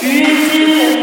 Tschüss,